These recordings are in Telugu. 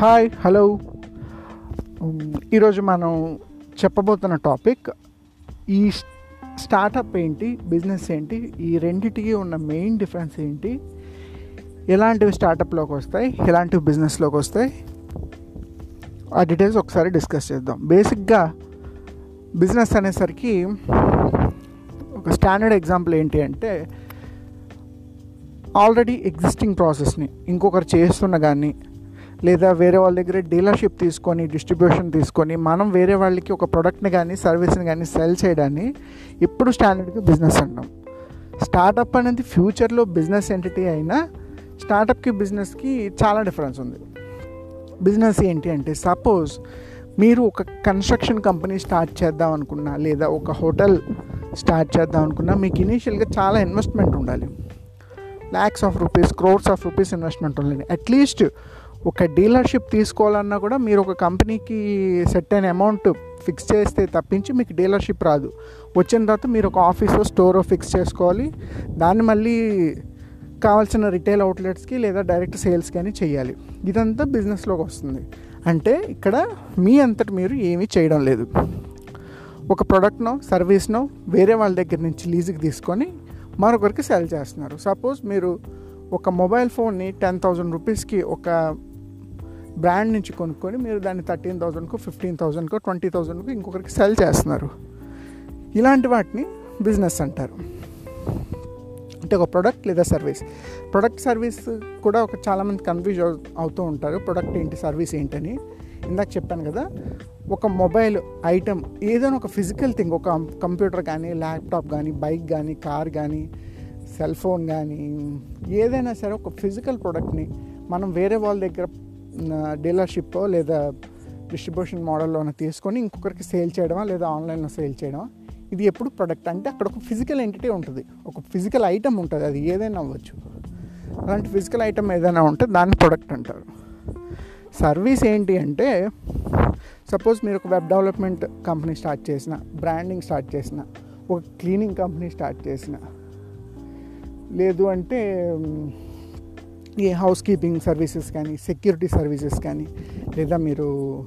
హాయ్ హలో ఈరోజు మనం చెప్పబోతున్న టాపిక్ ఈ స్టార్టప్ ఏంటి బిజినెస్ ఏంటి ఈ రెండిటికి ఉన్న మెయిన్ డిఫరెన్స్ ఏంటి ఎలాంటివి స్టార్టప్లోకి వస్తాయి ఎలాంటివి బిజినెస్లోకి వస్తాయి ఆ డీటెయిల్స్ ఒకసారి డిస్కస్ చేద్దాం. బేసిక్గా బిజినెస్ అనేసరికి ఒక స్టాండర్డ్ ఎగ్జాంపుల్ ఏంటి అంటే ఆల్రెడీ ఎగ్జిస్టింగ్ ప్రాసెస్ని ఇంకొకరు చేస్తున్న కానీ లేదా వేరే వాళ్ళ దగ్గర డీలర్షిప్ తీసుకొని డిస్ట్రిబ్యూషన్ తీసుకొని మనం వేరే వాళ్ళకి ఒక ప్రోడక్ట్ని కానీ సర్వీస్ని కానీ సెల్ చేయడాన్ని ఇప్పుడు స్టాండర్డ్గా బిజినెస్ అంటాం. స్టార్టప్ అనేది ఫ్యూచర్లో బిజినెస్ ఎంటిటీ అయినా స్టార్టప్కి బిజినెస్కి చాలా డిఫరెన్స్ ఉంది. బిజినెస్ ఏంటి అంటే సపోజ్ మీరు ఒక కన్స్ట్రక్షన్ కంపెనీ స్టార్ట్ చేద్దాం అనుకున్నా లేదా ఒక హోటల్ స్టార్ట్ చేద్దాం అనుకున్నా మీకు ఇనీషియల్గా చాలా ఇన్వెస్ట్మెంట్ ఉండాలి. Lakhs of rupees crores of rupees investment ఉండాలి. అట్లీస్ట్ ఒక డీలర్షిప్ తీసుకోవాలన్నా కూడా మీరు ఒక కంపెనీకి సెట్ అయిన అమౌంట్ ఫిక్స్ చేస్తే తప్పించి మీకు డీలర్షిప్ రాదు. వచ్చిన తర్వాత మీరు ఒక ఆఫీసో స్టోరో ఫిక్స్ చేసుకోవాలి. దాన్ని మళ్ళీ కావాల్సిన రిటైల్ అవుట్లెట్స్కి లేదా డైరెక్ట్ సేల్స్ కానీ చేయాలి. ఇదంతా బిజినెస్లోకి వస్తుంది. అంటే ఇక్కడ మీ అంతటి మీరు ఏమీ చేయడం లేదు. ఒక ప్రోడక్ట్నో సర్వీస్నో వేరే వాళ్ళ దగ్గర నుంచి లీజుకి తీసుకొని మరొకరికి సెల్ చేస్తున్నారు. సపోజ్ మీరు ఒక మొబైల్ ఫోన్ని టెన్ థౌజండ్ రూపీస్కి ఒక బ్రాండ్ నుంచి కొనుక్కొని మీరు దాన్ని థర్టీన్ థౌజండ్కు ఫిఫ్టీన్ థౌజండ్కు ట్వంటీ థౌజండ్కు ఇంకొకరికి సెల్ చేస్తున్నారు. ఇలాంటి వాటిని బిజినెస్ అంటారు. అంటే ఒక ప్రోడక్ట్ లేదా సర్వీస్. ప్రొడక్ట్ సర్వీస్ కూడా ఒక చాలామంది కన్ఫ్యూజ్ అవుతూ ఉంటారు. ప్రొడక్ట్ ఏంటి సర్వీస్ ఏంటని. ఇందాక చెప్పాను కదా ఒక మొబైల్ ఐటమ్ ఏదైనా ఒక ఫిజికల్ థింగ్ ఒక కంప్యూటర్ కానీ ల్యాప్టాప్ కానీ బైక్ కానీ కార్ కానీ సెల్ ఫోన్ కానీ ఏదైనా సరే ఒక ఫిజికల్ ప్రోడక్ట్ని మనం వేరే వాళ్ళ దగ్గర డీలర్షిప్ లేదా డిస్ట్రిబ్యూషన్ మోడల్లోనే తీసుకొని ఇంకొకరికి సేల్ చేయడమా లేదా ఆన్లైన్లో సేల్ చేయడమా? ఇది ఎప్పుడు ప్రొడక్ట్ అంటే అక్కడ ఒక ఫిజికల్ ఎంటిటీ ఉంటుంది. ఒక ఫిజికల్ ఐటమ్ ఉంటుంది. అది ఏదైనా అవ్వచ్చు. అలాంటి ఫిజికల్ ఐటమ్ ఏదైనా ఉంటే దాన్ని ప్రొడక్ట్ అంటారు. సర్వీస్ ఏంటి అంటే సపోజ్ మీరు ఒక వెబ్ డెవలప్మెంట్ కంపెనీ స్టార్ట్ చేసిన బ్రాండింగ్ స్టార్ట్ చేసిన ఒక క్లీనింగ్ కంపెనీ స్టార్ట్ చేసిన. లేదు అంటే ఈ హౌస్ కీపింగ్ సర్వీసెస్ కానీ సెక్యూరిటీ సర్వీసెస్ కానీ లేదా మీరు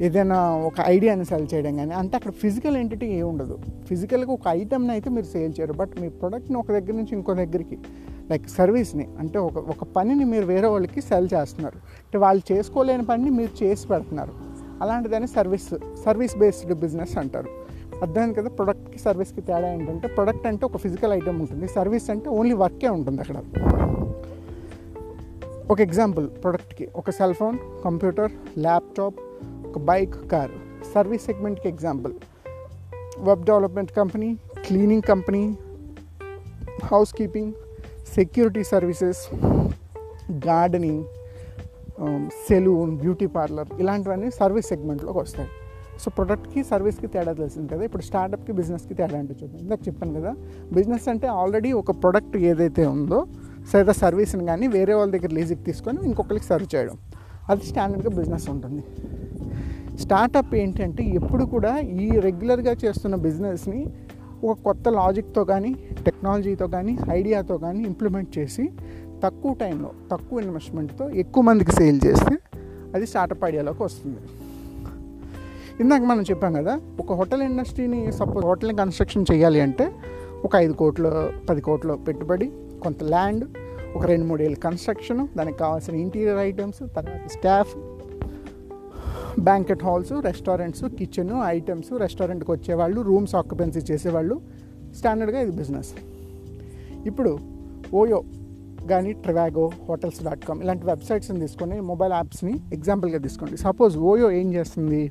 ఏదైనా ఒక ఐడియాని సెల్ చేయడం కానీ అంటే అక్కడ ఫిజికల్ ఎంటిటీ ఏ ఉండదు. ఫిజికల్గా ఒక ఐటమ్ని అయితే మీరు సేల్ చేయరు. బట్ మీ ప్రొడక్ట్ని ఒక దగ్గర నుంచి ఇంకో దగ్గరికి లైక్ సర్వీస్ని అంటే ఒక ఒక పనిని మీరు వేరే వాళ్ళకి సెల్ చేస్తున్నారు. అంటే వాళ్ళు చేసుకోలేని పనిని మీరు చేసి పెడుతున్నారు. అలాంటిదని సర్వీస్ సర్వీస్ బేస్డ్ బిజినెస్ అంటారు. అర్థమైంది కదా? ప్రొడక్ట్కి సర్వీస్కి తేడా ఏంటంటే ప్రొడక్ట్ అంటే ఒక ఫిజికల్ ఐటమ్ ఉంటుంది. సర్వీస్ అంటే ఓన్లీ వర్కే ఉంటుంది అక్కడ. ఒక ఎగ్జాంపుల్ ప్రొడక్ట్కి ఒక సెల్ ఫోన్ కంప్యూటర్ ల్యాప్టాప్ ఒక bike car service సెగ్మెంట్కి example. Web development company cleaning company housekeeping security services gardening salon beauty parlour ఇలాంటివన్నీ సర్వీస్ సెగ్మెంట్లోకి వస్తాయి. సో ప్రొడక్ట్కి సర్వీస్కి తేడా తెలిసింది కదా. ఇప్పుడు స్టార్టప్కి బిజినెస్కి తేడా అంటే చూద్దాం ఇందాక చెప్పాను కదా. బిజినెస్ అంటే ఆల్రెడీ ఒక ప్రొడక్ట్ ఏదైతే ఉందో లేదా సర్వీస్ని కానీ వేరే వాళ్ళ దగ్గర లీజుకి తీసుకొని ఇంకొకరికి సర్వ్ చేయడం. అది స్టాండర్డ్గా బిజినెస్ ఉంటుంది. స్టార్టప్ ఏంటంటే ఎప్పుడు కూడా ఈ రెగ్యులర్గా చేస్తున్న బిజినెస్ని ఒక కొత్త లాజిక్తో కానీ టెక్నాలజీతో కానీ ఐడియాతో కానీ ఇంప్లిమెంట్ చేసి తక్కువ టైంలో తక్కువ ఇన్వెస్ట్మెంట్తో ఎక్కువ మందికి సేల్ చేస్తే అది స్టార్టప్ ఐడియాలోకి వస్తుంది. ఇందాక మనం చెప్పాం కదా ఒక హోటల్ ఇండస్ట్రీని సపోజ్ హోటల్ని కన్స్ట్రక్షన్ చేయాలి అంటే ఒక ఐదు కోట్లు పది కోట్లు పెట్టుబడి కొంత ల్యాండ్ ఒక రెండు మూడు ఏళ్ళు కన్స్ట్రక్షన్ దానికి కావాల్సిన ఇంటీరియర్ ఐటమ్స్ తర్వాత staff banquet halls restaurants kitchen items రెస్టారెంట్కి వచ్చేవాళ్ళు రూమ్స్ ఆక్యుపెన్సీ చేసేవాళ్ళు స్టాండర్డ్గా ఇది బిజినెస్. ఇప్పుడు ఓయో కానీ ట్రివాగో హోటల్స్ డాట్ కామ్ ఇలాంటి వెబ్సైట్స్ని తీసుకొని మొబైల్ యాప్స్ని ఎగ్జాంపుల్గా తీసుకోండి. సపోజ్ ఓయో ఏం చేస్తుంది?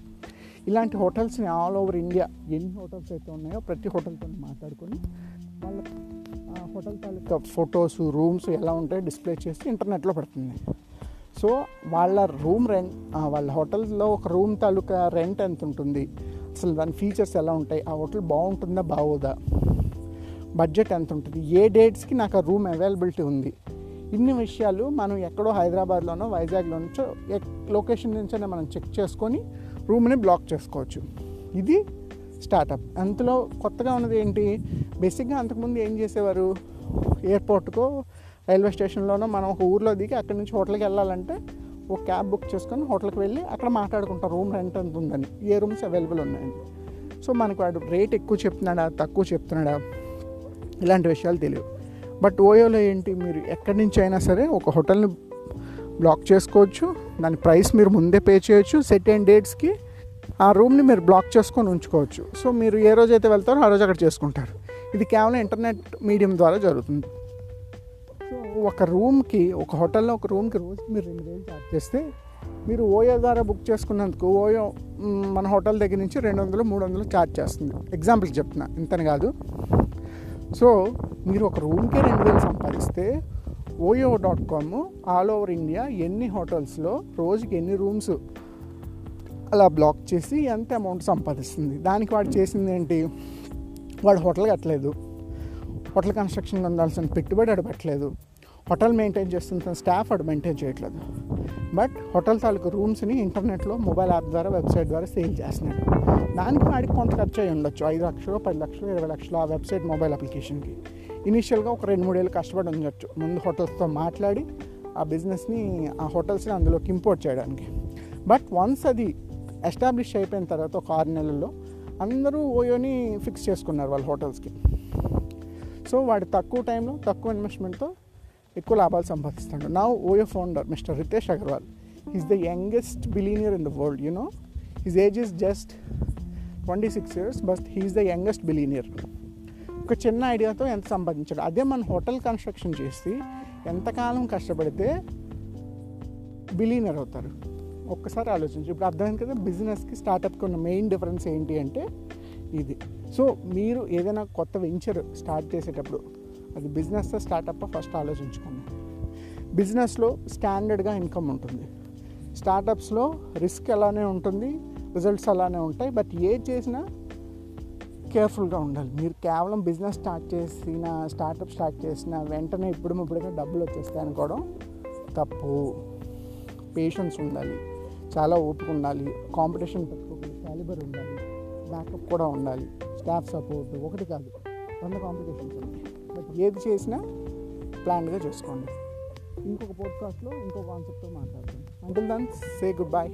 ఇలాంటి హోటల్స్ని ఆల్ ఓవర్ ఇండియా ఎన్ని హోటల్స్ అయితే ఉన్నాయో ప్రతి హోటల్తో మాట్లాడుకొని వాళ్ళ హోటల్ తాలూకా ఫొటోస్ రూమ్స్ ఎలా ఉంటాయో డిస్ప్లే చేసి ఇంటర్నెట్లో పెడుతుంది. సో వాళ్ళ రూమ్ రెంట్ వాళ్ళ హోటల్లో ఒక రూమ్ తాలూకా రెంట్ ఎంత ఉంటుంది? అసలు దాని ఫీచర్స్ ఎలా ఉంటాయి? ఆ హోటల్ బాగుంటుందా బాగోదా? బడ్జెట్ ఎంత ఉంటుంది? ఏ డేట్స్కి నాకు ఆ రూమ్ అవైలబిలిటీ ఉంది? ఇన్ని విషయాలు మనం ఎక్కడో హైదరాబాద్లోనో వైజాగ్లో నుంచో లొకేషన్ నుంచైనా మనం చెక్ చేసుకొని రూమ్ని బ్లాక్ చేసుకోవచ్చు. ఇది స్టార్టప్. అంతలో కొత్తగా ఉన్నది ఏంటి? బేసిక్గా అంతకుముందు ఏం చేసేవారు? ఎయిర్పోర్ట్కో రైల్వే స్టేషన్లోనో మనం ఒక ఊర్లో దిగి అక్కడి నుంచి హోటల్కి వెళ్ళాలంటే ఒక క్యాబ్ బుక్ చేసుకొని హోటల్కి వెళ్ళి అక్కడ మాట్లాడుకుంటాం. రూమ్ రెంట్ ఎంత ఉందని. ఏ రూమ్స్ అవైలబుల్ ఉన్నాయని. సో మనకు వాడు రేట్ ఎక్కువ చెప్తున్నాడా తక్కువ చెప్తున్నాడా? ఇలాంటి విషయాలు తెలియవు. బట్ ఓయోలో ఏంటి? మీరు ఎక్కడి నుంచి అయినా సరే ఒక హోటల్ని బ్లాక్ చేసుకోవచ్చు. దాని ప్రైస్ మీరు ముందే పే చేయొచ్చు. సెట్ అండ్ డేట్స్కి ఆ రూమ్ని మీరు బ్లాక్ చేసుకొని ఉంచుకోవచ్చు. సో మీరు ఏ రోజు అయితే వెళ్తారో ఆ రోజు అక్కడ చేసుకుంటారు. ఇది కేవలం ఇంటర్నెట్ మీడియం ద్వారా జరుగుతుంది. సో ఒక రూమ్కి ఒక హోటల్లో ఒక రూమ్కి రోజుకి మీరు రెండు వేలు ఛార్జ్ చేస్తే మీరు ఓయో ద్వారా బుక్ చేసుకున్నందుకు ఓయో మన హోటల్ దగ్గర నుంచి రెండు వందలు మూడు వందలు ఛార్జ్ చేస్తుంది. ఎగ్జాంపుల్కి చెప్తున్నా ఇంతని కాదు. సో మీరు ఒక రూమ్కే రెండు వేలు సంపాదిస్తే OYO dot com all over India ఎన్ని హోటల్స్లో రోజుకి ఎన్ని రూమ్స్ అలా బ్లాక్ చేసి ఎంత అమౌంట్ సంపాదిస్తుంది? దానికి వాడు చేసింది ఏంటి? వాడు హోటల్ కట్టలేదు. హోటల్ కన్స్ట్రక్షన్ ఉండాల్సిన పెట్టుబడి ఆడు పెట్టలేదు. హోటల్ మెయింటైన్ చేస్తున్న స్టాఫ్ ఆడు మెయింటైన్ చేయట్లేదు. బట్ హోటల్ తాలూకు రూమ్స్ని ఇంటర్నెట్లో మొబైల్ యాప్ ద్వారా వెబ్సైట్ ద్వారా సేల్ చేస్తున్నాడు. దానికి వాడికి కొంత ఖర్చు అయి ఉండొచ్చు. ఐదు లక్షలు పది లక్షలు ఇరవై లక్షలు ఆ వెబ్సైట్ మొబైల్ అప్లికేషన్కి. ఇనీషియల్గా ఒక రెండు మూడేళ్ళు కష్టపడి ఉండొచ్చు. ముందు హోటల్స్తో మాట్లాడి ఆ బిజినెస్ని ఆ హోటల్స్ని అందులోకి ఇంపోర్ట్ చేయడానికి. బట్ వన్స్ అది ఎస్టాబ్లిష్ అయిపోయిన తర్వాత ఒక ఆరు నెలల్లో అందరూ ఓయోని ఫిక్స్ చేసుకున్నారు వాళ్ళ హోటల్స్కి. సో వాడు తక్కువ టైంలో తక్కువ ఇన్వెస్ట్మెంట్తో ఎక్కువ లాభాలు సంపాదిస్తాడు. నా OYO founder mister Ritesh Agarwal is the youngest billionaire in the world you know his age is just twenty six years but he's the youngest billionaire ఒక చిన్న ఐడియాతో ఎంత సంపాదించాడు? అదే మన హోటల్ కన్స్ట్రక్షన్ చేసి ఎంతకాలం కష్టపడితే బిలీనియర్ అవుతారు? ఒక్కసారి ఆలోచించు. ఇప్పుడు అర్థమైంది కదా బిజినెస్కి స్టార్టప్కి ఉన్న మెయిన్ డిఫరెన్స్ ఏంటి అంటే ఇది. సో మీరు ఏదైనా కొత్త వెంచర్ స్టార్ట్ చేసేటప్పుడు అది బిజినెస్ స్టార్టప్ ఫస్ట్ ఆలోచించుకోండి. బిజినెస్లో స్టాండర్డ్గా ఇన్కమ్ ఉంటుంది. స్టార్టప్స్లో రిస్క్ అలానే ఉంటుంది రిజల్ట్స్ అలానే ఉంటాయి బట్ ఏది చేసినా కేర్ఫుల్గా ఉండాలి. మీరు కేవలం బిజినెస్ స్టార్ట్ చేసిన స్టార్టప్ స్టార్ట్ చేసిన వెంటనే ఇప్పుడు ఇప్పుడుగా డబ్బులు వచ్చేస్తాయి అనుకోవడం తప్పు. పేషెన్స్ ఉండాలి. చాలా ఓపిక ఉండాలి. కాంపిటీషన్ పెట్టుకోగలిగే క్యాలిబర్ ఉండాలి. బ్యాకప్ కూడా ఉండాలి. స్టాఫ్ సపోర్ట్ ఒకటి కాదు. వంద కాంపిటీషన్స్ ఉన్నాయి. బట్ ఏది చేసినా ప్లాన్గా చేసుకోండి. ఇంకొక పోడ్కాస్ట్లో ఇంకో కాన్సెప్ట్తో మాట్లాడతాం until then say good bye